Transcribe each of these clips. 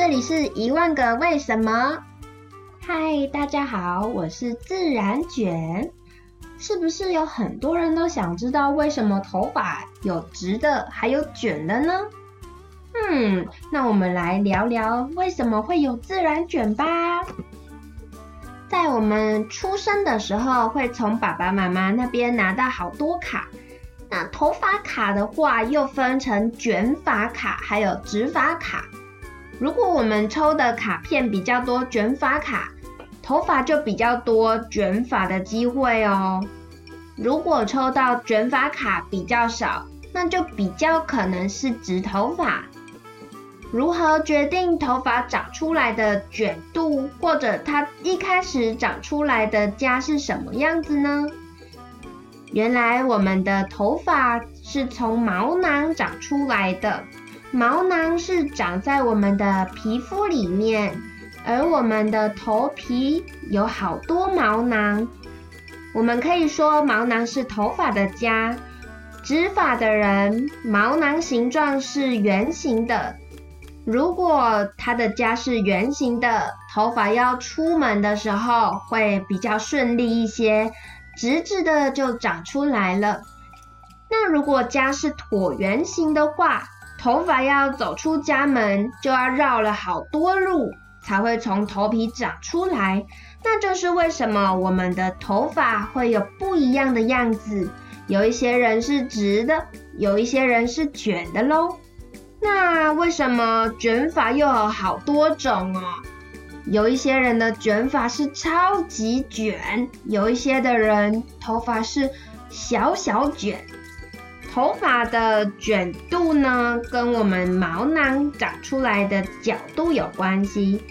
这里是一万个为什么。嗨，大家好，我是自然卷。是不是有很多人都想知道为什么头发有直的，还有卷的呢？嗯，那我们来聊聊为什么会有自然卷吧。在我们出生的时候，会从爸爸妈妈那边拿到好多卡。那头发卡的话，又分成卷发卡还有直发卡。如果我们抽的卡片比较多卷发卡，头发就比较多卷发的机会哦。如果抽到卷发卡比较少，那就比较可能是直头发。如何决定头发长出来的卷度，或者它一开始长出来的家是什么样子呢？原来我们的头发是从毛囊长出来的，毛囊是长在我们的皮肤里面。而我们的头皮有好多毛囊，我们可以说毛囊是头发的家。直发的人，毛囊形状是圆形的。如果他的家是圆形的，头发要出门的时候会比较顺利一些，直直的就长出来了。那如果家是椭圆形的话，头发要走出家门就要绕了好多路。才会从头皮长出来，那就是为什么我们的头发会有不一样的样子。有一些人是直的，有一些人是卷的喽。那为什么卷发又有好多种哦？有一些人的卷发是超级卷，有一些的人头发是小小卷。头发的卷度呢，跟我们毛囊长出来的角度有关系。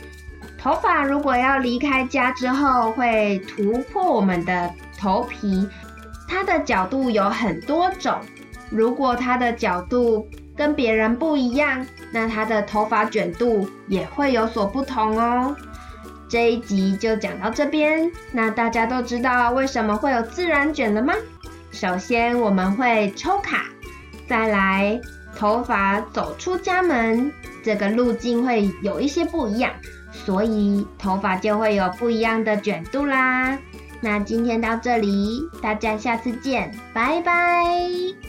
头发如果要离开家之后，会突破我们的头皮，它的角度有很多种。如果它的角度跟别人不一样，那它的头发卷度也会有所不同哦。这一集就讲到这边，那大家都知道为什么会有自然卷了吗？首先我们会抽卡，再来头发走出家门，这个路径会有一些不一样，所以头发就会有不一样的卷度啦。那今天到这里，大家下次见，拜拜。